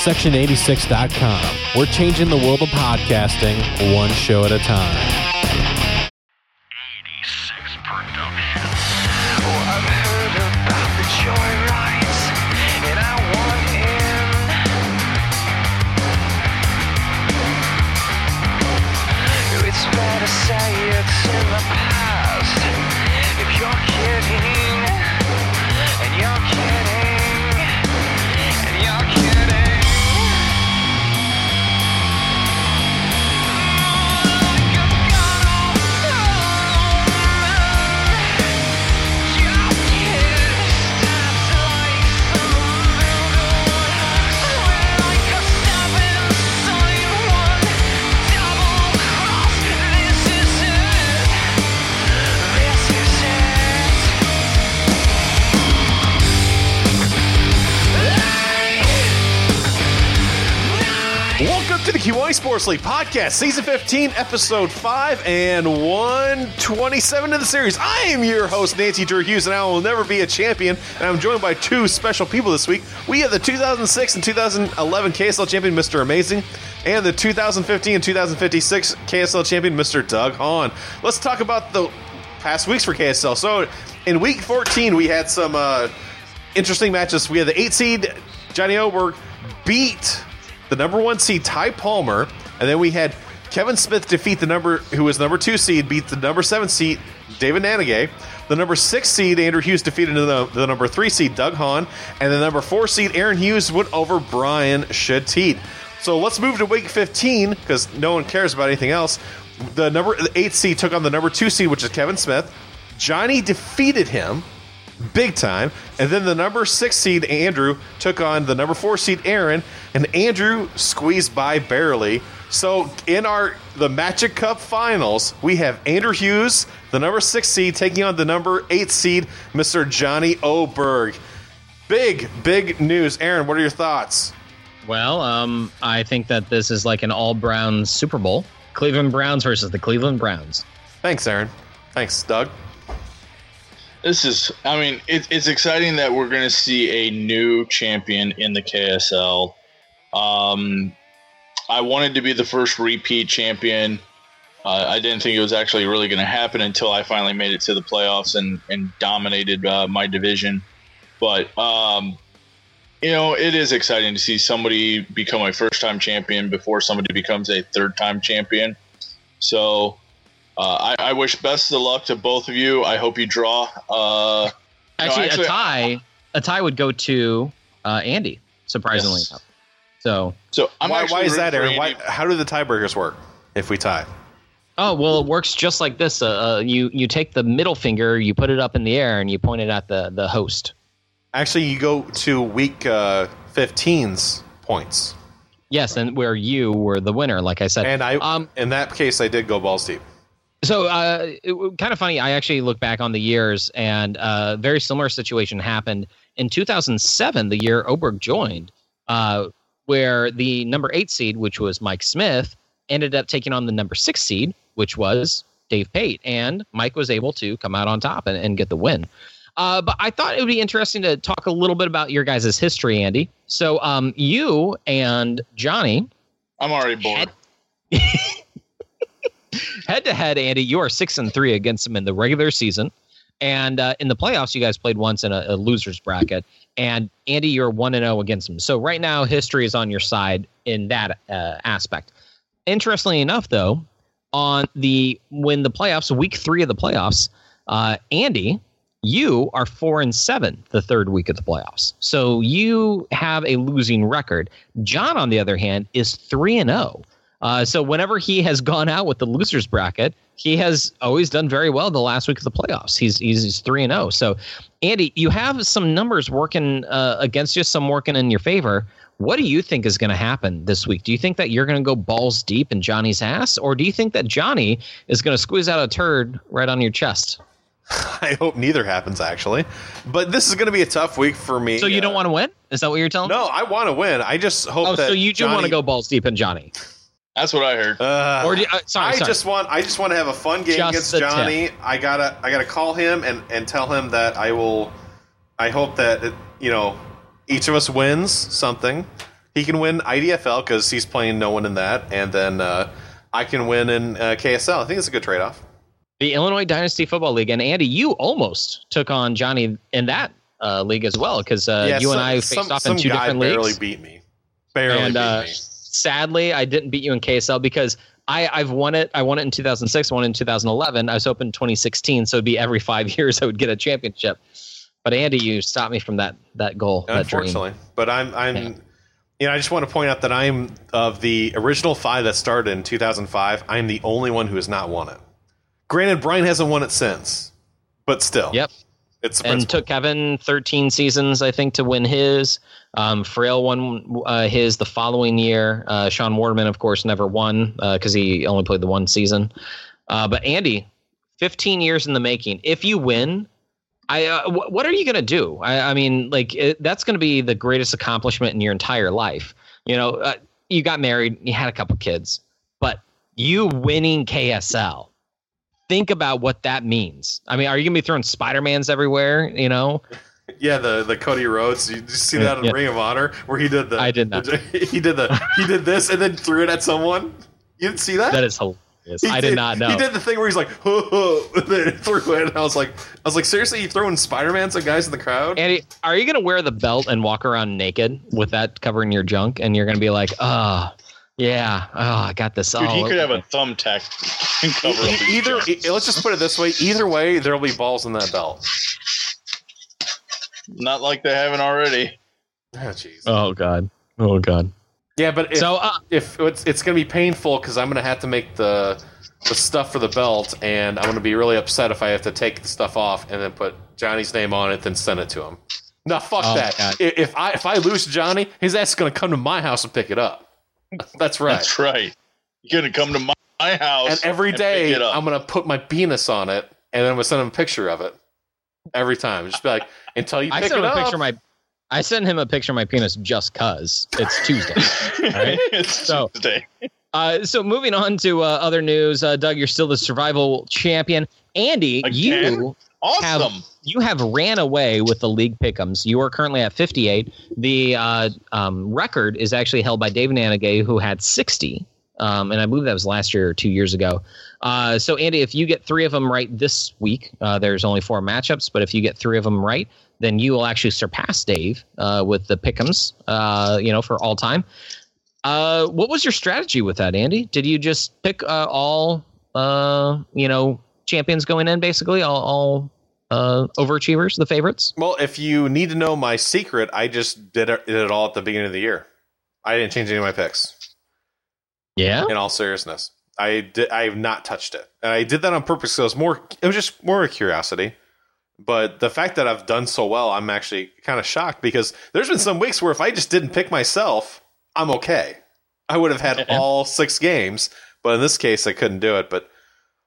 Section86.com. We're changing the world of podcasting one show at a time. Sports podcast, season 15, episode 5, and 127 of the series. I am your host, Nancy Drew Hughes, and I will never be a champion. And I'm joined by two special people this week. We have the 2006 and 2011 KSL champion, Mr. Amazing, and the 2015 and 2056 KSL champion, Mr. Doug Hahn. Let's talk about the past weeks for KSL. So, in week 14, we had some uh, interesting matches. We had the 8 seed, Johnny Oberg, beat the number one seed Ty Palmer, and then we had Kevin Smith defeat the number who was number two seed, beat the number seven seed David Nanigay. The number six seed Andrew Hughes defeated the, the number three seed Doug Hahn, and the number four seed Aaron Hughes went over Brian Shatit. So let's move to week 15 because no one cares about anything else. The number the eight seed took on the number two seed, which is Kevin Smith. Johnny defeated him big time. And then the number six seed Andrew took on the number four seed Aaron, and Andrew squeezed by barely. So in our the Magic Cup finals, we have Andrew Hughes, the number six seed, taking on the number eight seed, Mr. Johnny Oberg. Big, big news. Aaron, what are your thoughts? Well, um, I think that this is like an all Browns Super Bowl. Cleveland Browns versus the Cleveland Browns. Thanks, Aaron. Thanks, Doug. This is, I mean, it, it's exciting that we're going to see a new champion in the KSL. Um, I wanted to be the first repeat champion. Uh, I didn't think it was actually really going to happen until I finally made it to the playoffs and, and dominated uh, my division. But, um, you know, it is exciting to see somebody become a first time champion before somebody becomes a third time champion. So, uh, I, I wish best of luck to both of you. I hope you draw. Uh, Actually, actually, a tie, a tie would go to uh, Andy. Surprisingly Yes. Enough. So, so I'm why, why is that, for Aaron? Why, how do the tiebreakers work if we tie? oh well, it works just like this. Uh, uh, you you take the middle finger, you put it up in the air, and you point it at the the host. Actually, you go to week uh, 15's points. Yes, and where you were the winner, like I said. And I, um, in that case, I did go balls deep. So, uh, it, kind of funny. I actually look back on the years, and a very similar situation happened in 2007, the year Oberg joined, uh, where the number eight seed, which was Mike Smith, ended up taking on the number six seed, which was Dave Pate, and Mike was able to come out on top and, and get the win. Uh, but I thought it would be interesting to talk a little bit about your guys' history, Andy. So, um, you and Johnny I'm already bored. head to head, Andy, you are six and three against him in the regular season, and uh, in the playoffs, you guys played once in a, a losers bracket. And Andy, you're one and zero against them. So right now, history is on your side in that uh, aspect. Interestingly enough, though, on the when the playoffs, week three of the playoffs, uh, Andy, you are four and seven the third week of the playoffs. So you have a losing record. John, on the other hand, is three and zero. Uh, so whenever he has gone out with the losers bracket, he has always done very well the last week of the playoffs. He's he's three and zero. So, Andy, you have some numbers working uh, against you, some working in your favor. What do you think is going to happen this week? Do you think that you're going to go balls deep in Johnny's ass, or do you think that Johnny is going to squeeze out a turd right on your chest? I hope neither happens, actually. But this is going to be a tough week for me. So you don't Uh, want to win? Is that what you're telling? me? No, I want to win. I just hope that. Oh, that. so you do want to go balls deep in Johnny? That's what I heard. Uh, Or do you, uh, sorry, I sorry. just want. I just want to have a fun game Just against the Johnny. I gotta. I gotta call him and and tell him that I will. I hope that it, you know each of us wins something. He can win IDFL because he's playing no one in that, and then uh, I can win in uh, KSL. I think it's a good trade off. The Illinois Dynasty Football League, and Andy, you almost took on Johnny in that uh, league as well because uh, you and I faced some, off some in two guy different barely leagues. beat me. Barely and beat uh, me. Sadly, I didn't beat you in KSL because I, I've won it. I won it in 2006, won it in 2011. I was hoping in 2016, so it'd be every five years I would get a championship. But Andy, you stopped me from that that goal, that dream. Unfortunately, but I'm I'm. Yeah. You know, I just want to point out that I'm of the original five that started in 2005. I'm the only one who has not won it. Granted, Brian hasn't won it since, but still, Yep. It's and took Kevin 13 seasons, I think, to win his. Um, Frail won uh, his the following year. Uh, Sean Waterman, of course, never won because he only played the one season. Uh, but Andy, 15 years in the making. If you win, I uh, wh- what are you going to do? I, I mean, like it, that's going to be the greatest accomplishment in your entire life. You know, uh, you got married, you had a couple kids, but you winning KSL. Think about what that means. I mean, are you gonna be throwing Spider Mans everywhere? You know, Yeah, the the Cody Rhodes. You, did you see that in Yeah. Ring of Honor where he did the? I did not. he did the. He did this and then threw it at someone. You didn't see that? that is hilarious. He I did not know. He did the thing where he's like, "Ho, ho," and then threw it. And I was like, I was like, seriously, you throwing Spider Mans at guys in the crowd? Andy, are you gonna wear the belt and walk around naked with that covering your junk, and you're gonna be like, oh, yeah, oh, I got this. Dude, oh, he could have a thumbtack cover E- either, e- let's just put it this way: either way, there will be balls in that belt. Not like they haven't already. Oh, jeez. Oh god. Oh god. yeah, but if, So, uh, if it's it's gonna be painful because I'm gonna have to make the the stuff for the belt, and I'm gonna be really upset if I have to take the stuff off and then put Johnny's name on it, then send it to him. No, fuck Oh, that. God. If I if I lose Johnny, his ass is gonna come to my house and pick it up. That's right. That's right. You're gonna come to my, my house and every pick day it up. I'm gonna put my penis on it, and then I'm gonna send him a picture of it. Every time, just be like, until you I pick sent it him a picture of my. I sent him a picture of my penis just cause it's Tuesday. right. it's So- Tuesday. Uh, so moving on to uh, other news, uh, Doug, you're still the survival champion. Andy, you Awesome. you have ran away with the league pickums. You are currently at 58. The uh, um, record is actually held by David Nanagay, who had 60. Um, and I believe that was last year or two years ago. Uh, so, Andy, if you get three of them right this week, uh, there's only four matchups, but if you get three of them right, then you will actually surpass Dave uh, with the pickums, uh, you know, for all time. Uh, what was your strategy with that, Andy? Did you just pick all, you know, champions going in, basically, all, all uh, overachievers, the favorites? Well, if you need to know my secret, I just did it, did it all at the beginning of the year. I didn't change any of my picks. Yeah. In all seriousness, I did. I have not touched it, and I did that on purpose. So it was more. It was just more a curiosity. But the fact that I've done so well, I'm actually kind of shocked because there's been some weeks where if I just didn't pick myself, I'm okay. I would have had all six games, but in this case, I couldn't do it. But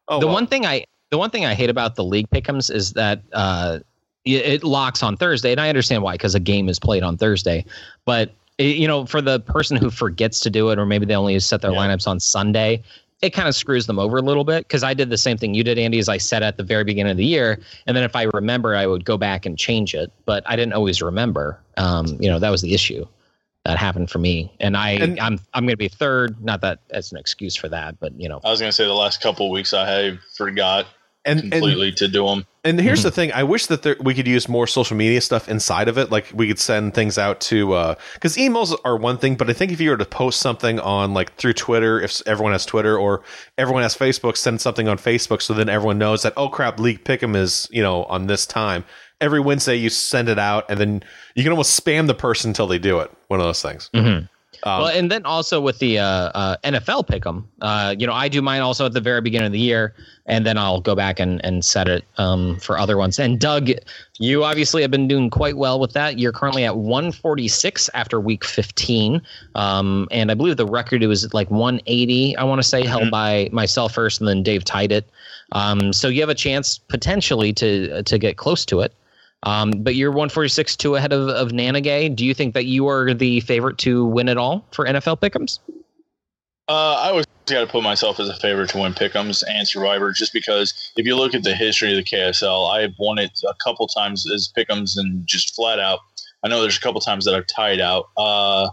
oh, the well. one thing I the one thing I hate about the league pickums is that uh, it, it locks on Thursday, and I understand why because a game is played on Thursday. But it, you know, for the person who forgets to do it, or maybe they only set their Yeah. lineups on Sunday, it kind of screws them over a little bit. Because I did the same thing you did, Andy, as I said at the very beginning of the year, and then if I remember, I would go back and change it. But I didn't always remember. Um, you know, that was the issue that happened for me, and I And- I'm I'm going to be third. Not that that's an excuse for that, but you know. I was gonna say the last couple weeks I forgot and, and completely to do them. And here's Mm-hmm. the thing: I wish that there, we could use more social media stuff inside of it. Like we could send things out to because emails are one thing, but I think if you were to post something on like through Twitter, if everyone has Twitter or everyone has Facebook, send something on Facebook so then everyone knows that oh crap, League Pick'em is you know on this time. Every Wednesday you send it out, and then you can almost spam the person until they do it. One of those things. Mhm. Um, well, and then also with the uh, uh, NFL pick'em, uh, you know, I do mine also at the very beginning of the year, and then I'll go back and, and set it um, for other ones. And Doug, you obviously have been doing quite well with that. You're currently at 146 after week 15, um, and I believe the record it was like 180. I want to say held by myself first, and then Dave tied it. Um, so you have a chance potentially to to get close to it. Um, but you're 146 two ahead of, of Nanagay. Do you think that you are the favorite to win it all for NFL pick'ems? Uh, I always got to put myself as a favorite to win Pick'ems and Survivor, just because if you look at the history of the KSL, I've won it a couple times as Pick'ems and just flat out. I know there's a couple times that I've tied out. Uh,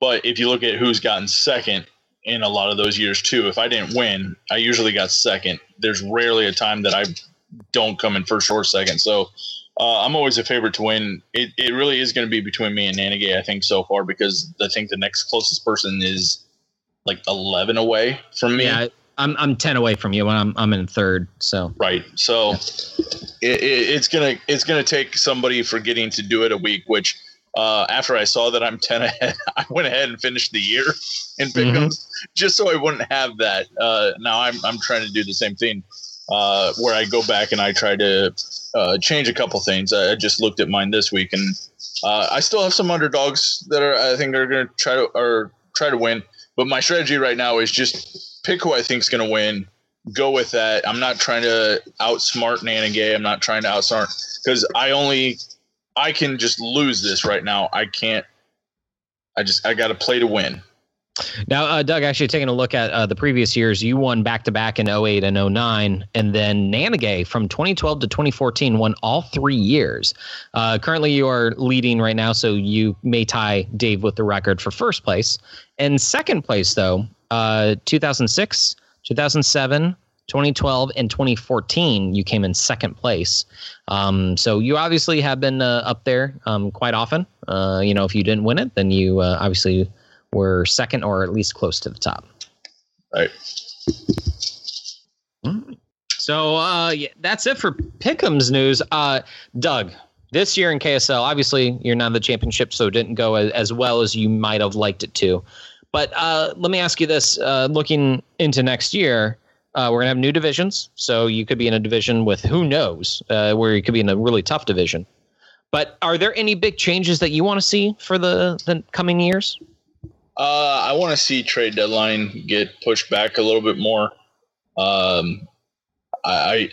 But if you look at who's gotten second in a lot of those years too, if I didn't win, I usually got second. There's rarely a time that I don't come in first or second. So uh, I'm always a favorite to win. It, it really is going to be between me and Nanigay, I think, so far, because I think the next closest person is like 11 away from me. Yeah, I'm I'm ten away from you, and I'm I'm in third. So Right. So it, it, it's gonna it's gonna take somebody forgetting to do it a week. Which uh, after I saw that I'm ten ahead, I went ahead and finished the year in pickums just so I wouldn't have that. Uh, now I'm I'm trying to do the same thing uh, where I go back and I try to uh, change a couple things. I, just looked at mine this week and uh, I still have some underdogs that are I think are gonna try to or try to win. But my strategy right now is just pick who I think is going to win. Go with that. I'm not trying to outsmart Nanagay. I'm not trying to outsmart because I only I can just lose this right now. I can't. I just I got to play to win. Now, uh, Doug, actually taking a look at uh, the previous years, you won back to back in 08 and 09, and then Nanagay from 2012 to 2014 won all three years. Uh, currently, you are leading right now, so you may tie Dave with the record for first place. And second place, though, uh, 2006, 2007, 2012, and 2014, you came in second place. Um, so you obviously have been uh, up there um, quite often. Uh, you know, if you didn't win it, then you uh, obviously were second or at least close to the top. Right. So uh, yeah, that's it for Pickham's news. Uh, Doug, this year in KSL, obviously you're not in the championship, so it didn't go as, as well as you might have liked it to. But uh, let me ask you this: uh, looking into next year, uh, we're gonna have new divisions, so you could be in a division with who knows, uh, where you could be in a really tough division. But are there any big changes that you want to see for the the coming years? Uh, I want to see trade deadline get pushed back a little bit more. Um, I, I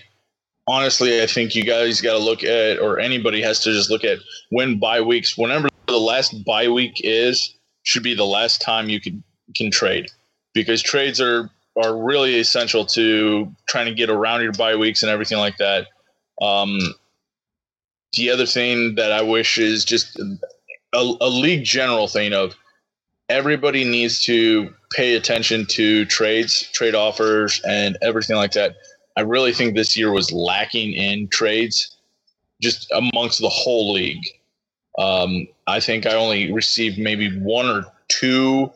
honestly, I think you guys got to look at, or anybody has to just look at when bye weeks. Whenever the last bye week is, should be the last time you can can trade, because trades are are really essential to trying to get around your bye weeks and everything like that. Um, the other thing that I wish is just a, a league general thing of everybody needs to pay attention to trades, trade offers, and everything like that. I really think this year was lacking in trades just amongst the whole league. Um, I think I only received maybe one or two,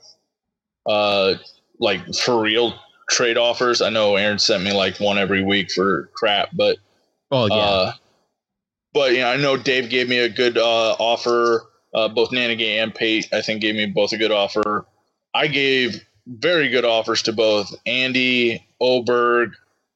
uh, like for real trade offers. I know Aaron sent me like one every week for crap, but Oh yeah, uh, but you know, I know Dave gave me a good uh, offer. Uh, both Nanagay and Pate, I think, gave me both a good offer. I gave very good offers to both Andy Oberg,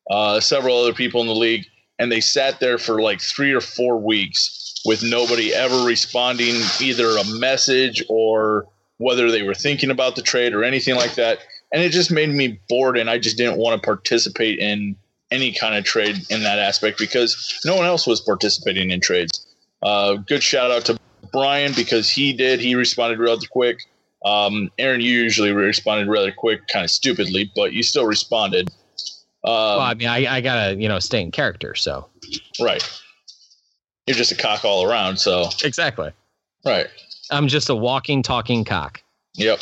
uh, several other people in the league, and they sat there for like three or four weeks with nobody ever responding, either a message or whether they were thinking about the trade or anything like that. And it just made me bored, and I just didn't want to participate in any kind of trade in that aspect because no one else was participating in trades. Uh, good shout out to Brian because he did. He responded rather quick. Um, Aaron, you usually responded rather quick, kind of stupidly, but you still responded. Um, well, I mean, I, I gotta you know stay in character, so right. You're just a cock all around. So, exactly. right. I'm just a walking, talking cock. Yep.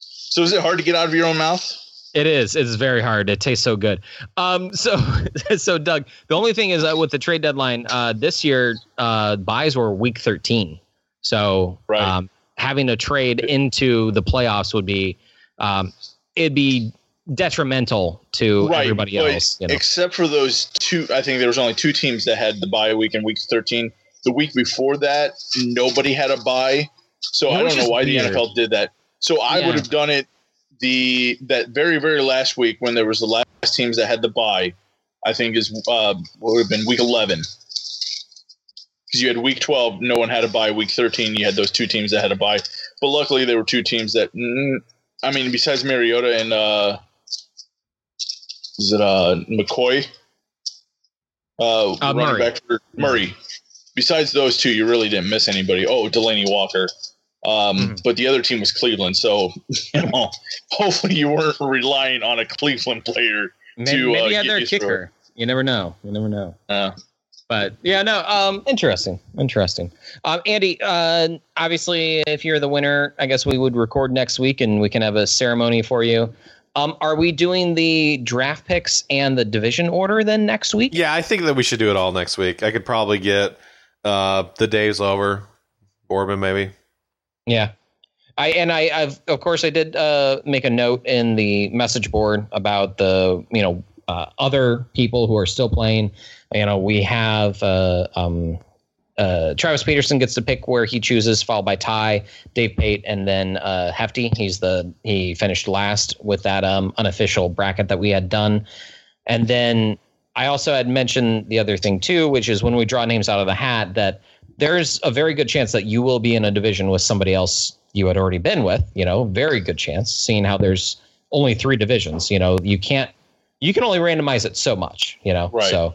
So, is it hard to get out of your own mouth? It is. It's very hard. It tastes so good. Um, so, so Doug, the only thing is uh, with the trade deadline uh, this year, uh, buys were week 13. So, Right. um, having a trade into the playoffs would be, um, it'd be detrimental to everybody but else. You know? Except for those two, I think there was only two teams that had the bye week in week 13. The week before that, nobody had a bye. So I don't know why weird. the NFL did that. So I Yeah. would have done it the that very very last week when there was the last teams that had the bye. I think is uh, what would have been week 11. Because you had week 12, no one had a bye. Week 13, you had those two teams that had a bye. But luckily, there were two teams that, mm, I mean, besides Mariota and uh, is it uh McCoy? Uh, Uh, running Murray. back for Murray. Besides those two, you really didn't miss anybody. Oh, Delanie Walker. Um, Mhm. But the other team was Cleveland, so you know, hopefully you weren't relying on a Cleveland player. maybe to, uh, maybe you had get their you through kicker. You never know. You never know. Uh, But yeah, no, um, interesting, interesting. Um, Andy, uh, obviously, if you're the winner, I guess we would record next week and we can have a ceremony for you. Um, are we doing the draft picks and the division order then next week? Yeah, I think that we should do it all next week. I could probably get uh, the days over. Orban, maybe. Yeah. I and I, I've of course I did uh, make a note in the message board about the you know uh, other people who are still playing. You know, we have uh, um, uh, Travis Peterson gets to pick where he chooses, followed by Ty, Dave Pate, and then uh, Hefty. He's the he finished last with that um, unofficial bracket that we had done, and then I also had mentioned the other thing too, which is when we draw names out of the hat that there's a very good chance that you will be in a division with somebody else you had already been with. You know, very good chance, seeing how there's only three divisions. You know, you can't you can only randomize it so much. You know, Right. so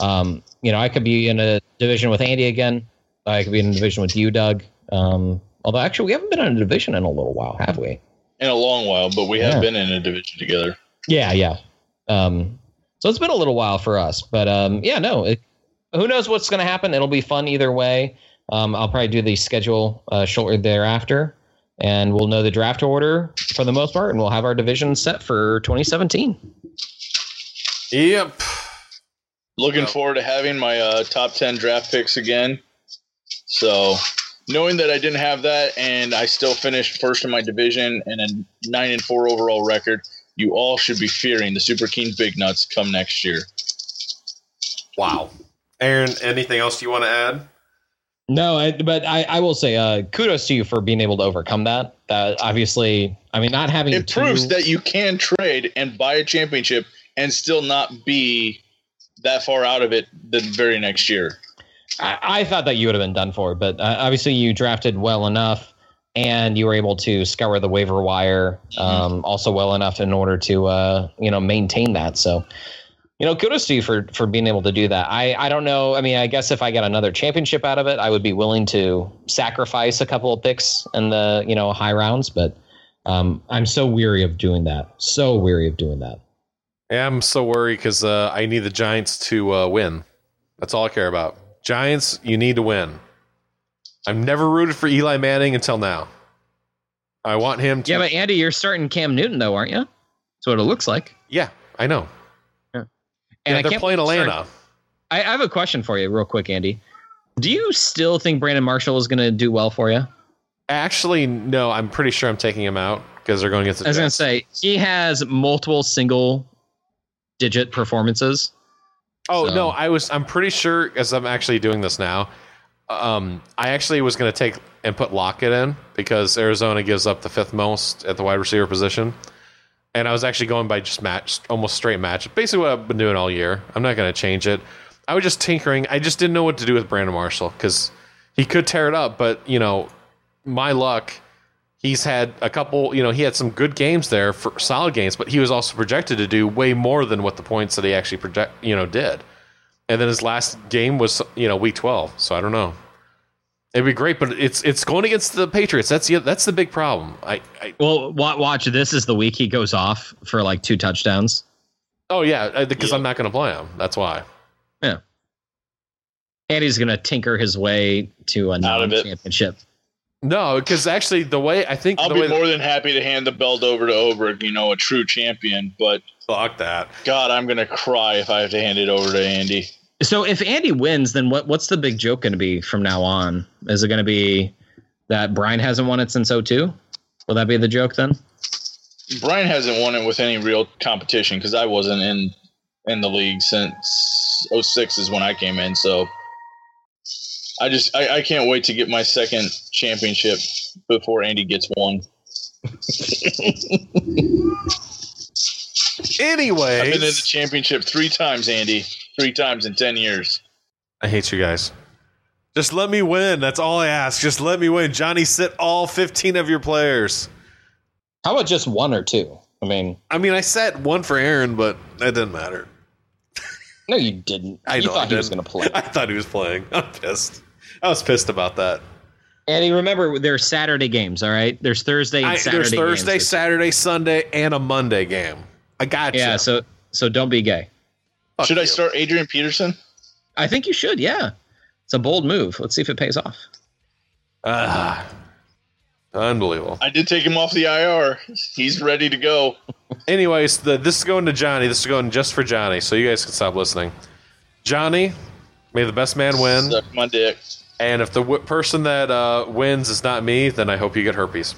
um, you know, I could be in a division with Andy again. I could be in a division with you, Doug. Um, although actually, we haven't been in a division in a little while, have we? In a long while, but we have Yeah. been in a division together. Yeah, yeah. Um, so it's been a little while for us, but um, yeah, no. It, who knows what's going to happen? It'll be fun either way. Um, I'll probably do the schedule uh, shortly thereafter, and we'll know the draft order for the most part, and we'll have our division set for 2017. Yep. Looking Yep. forward to having my uh, top 10 draft picks again. So, knowing that I didn't have that and I still finished first in my division and a 9 and 4 overall record, you all should be fearing the Super Keen Big Nuts come next year. Wow. Aaron, anything else you want to add? No, I, but I, I will say uh, kudos to you for being able to overcome that. That obviously, I mean, not having It two- proves that you can trade and buy a championship and still not be that far out of it the very next year. I, I thought that you would have been done for, but uh, obviously you drafted well enough, and you were able to scour the waiver wire um, also well enough in order to uh, you know maintain that. So, you know, kudos to you for for being able to do that. I I don't know. I mean, I guess if I got another championship out of it, I would be willing to sacrifice a couple of picks in the you know high rounds, but. Um, I'm so weary of doing that. So weary of doing that. Yeah, I'm so worried because uh, I need the Giants to uh, win. That's all I care about. Giants, you need to win. I've never rooted for Eli Manning until now. I want him to. Yeah, but Andy, you're starting Cam Newton though, aren't you? That's what it looks like. Yeah, I know. And yeah, they're playing Atlanta. I, I have a question for you, real quick, Andy. Do you still think Brandon Marshall is going to do well for you? Actually, no. I'm pretty sure I'm taking him out because they're going against the I was going to say he has multiple single digit performances. Oh So- no, I was. I'm pretty sure as I'm actually doing this now. Um, I actually was going to take and put Lockett in because Arizona gives up the fifth most at the wide receiver position, and I was actually going by just match, almost straight match. Basically, what I've been doing all year. I'm not going to change it. I was just tinkering. I just didn't know what to do with Brandon Marshall because he could tear it up, but you know, my luck. He's had a couple, you know, he had some good games there for solid games, but he was also projected to do way more than what the points that he actually project, you know, did. And then his last game was, you know, week 12. So I don't know. It'd be great, but it's it's going against the Patriots. That's the that's the big problem. I, I Well, watch. This is the week he goes off for like two touchdowns. oh yeah, because Yeah. I'm not going to play him. That's why. Yeah. Andy's going to tinker his way to a Out of it. championship. No, because actually the way I think I'll the be way more than happy to hand the belt over to Oberg, you know, a true champion. But fuck that. God, I'm gonna cry if I have to hand it over to Andy. So if Andy wins, then what? What's the big joke going to be from now on? Is it going to be that Brian hasn't won it since 02? Will that be the joke then? Brian hasn't won it with any real competition because I wasn't in in the league since 06 is when I came in. So I just I, I can't wait to get my second championship before Andy gets one. Anyway, I've been in the championship three times, Andy. Three times in ten years. I hate you guys. Just let me win. That's all I ask. Just let me win. Johnny, sit all 15 of your players. How about just one or two? I mean, I mean, I set one for Aaron, but that didn't matter. no, you didn't. I you know I thought he was didn't. going to play. I thought he was playing. I'm pissed. I was pissed about that. Andy, remember there's Saturday games. All right, there's Thursday and I, Saturday. there's Thursday, games. Saturday, Sunday, and a Monday game. I got you. Yeah, so so don't be gay. Fuck Should I start Adrian Peterson? I think you should. Yeah, it's a bold move. Let's see if it pays off. Ah, unbelievable. I did take him off the IR. He's ready to go. Anyways, the, this is going to Johnny. This is going just for Johnny, so you guys can stop listening. Johnny, may the best man win. Suck my dick. And if the w- person that uh, wins is not me, then I hope you get herpes.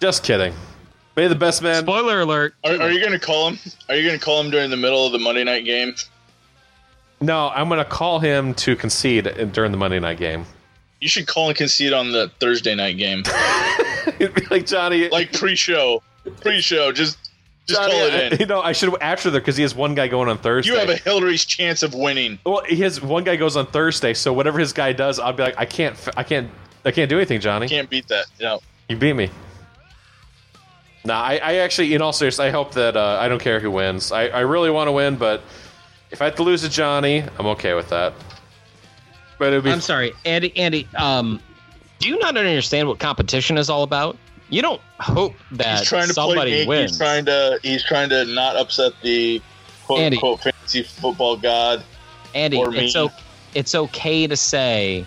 Just kidding. May the best man. Spoiler alert. Are, are you going to call him? Are you going to call him during the middle of the Monday night game? No, I'm going to call him to concede during the Monday night game. You should call and concede on the Thursday night game, It'd be like Johnny. like pre-show. Pre-show, just just Johnny, call it I- in. You know, I should after there because he has one guy going on Thursday. You have a Hillary's chance of winning. well, he has one guy goes on Thursday, so whatever his guy does, I'll be like, I can't, I can't, I can't do anything, Johnny. Can't beat that. No. You beat me. Nah, I, I actually, in all seriousness, I hope that uh, I don't care who wins. I, I really want to win, but if I have to lose to Johnny, I'm okay with that. But it'd be I'm sorry, Andy. Andy, um, do you not understand what competition is all about? You don't hope that He's trying to somebody big. wins. He's trying to he's trying to not upset the quote Andy. unquote fantasy football god. Andy, or it's o- it's okay to say,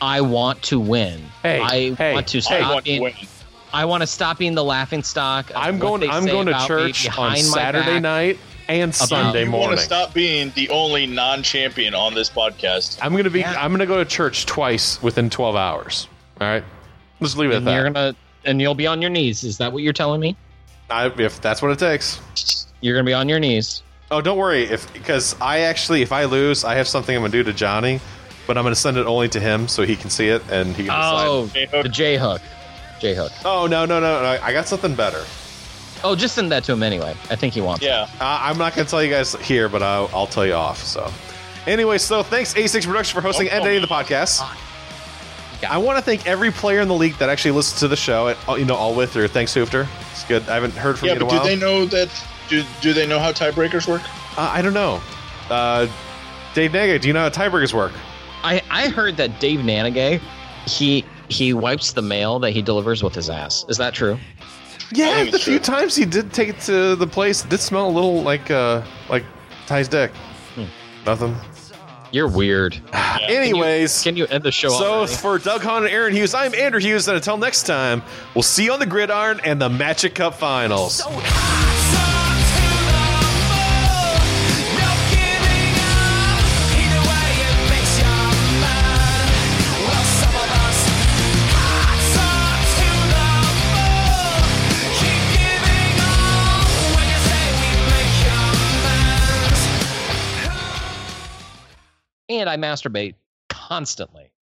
I want to win. Hey, I hey, want to hey. stop I want to being. win. I want to stop being the laughing stock. I'm what going. they I'm going to church on Saturday night and Sunday you want to stop being the only non-champion on this podcast. I'm gonna be. Yeah. I'm gonna go to church twice within 12 hours. All right, let's leave it at And that. you're gonna and you'll be on your knees. Is that what you're telling me? I, if that's what it takes. You're gonna be on your knees. Oh, don't worry. If because I actually, if I lose, I have something I'm gonna do to Johnny, but I'm gonna send it only to him so he can see it and he can decide. Oh, J-hook. the J hook. J hook. Oh no no no no! I got something better. Oh, just send that to him anyway. I think he wants. it. Yeah. Uh, I'm not gonna tell you guys here, but I'll, I'll tell you off. So, anyway, so thanks A6 Productions for hosting and editing the podcast. Yeah. I want to thank every player in the league that actually listens to the show. At, you know, all with or thanks Hoofter. It's good. I haven't heard from Yeah, you in a but do they know that? Do, do they know how tiebreakers work? uh, I don't know. Uh, Dave Nega, do you know how tiebreakers work? I I heard that Dave Nanagay, he he wipes the mail that he delivers with his ass. Is that true? Yeah, the few true. times he did take it to the place, it did smell a little like uh like Ty's dick. Hmm. Nothing. You're weird. Anyways, Can you end the show? so already? for Doug Hahn and Aaron Hughes, I'm Andrew Hughes, and until next time, we'll see you on the gridiron and the Magic Cup Finals. And I masturbate constantly.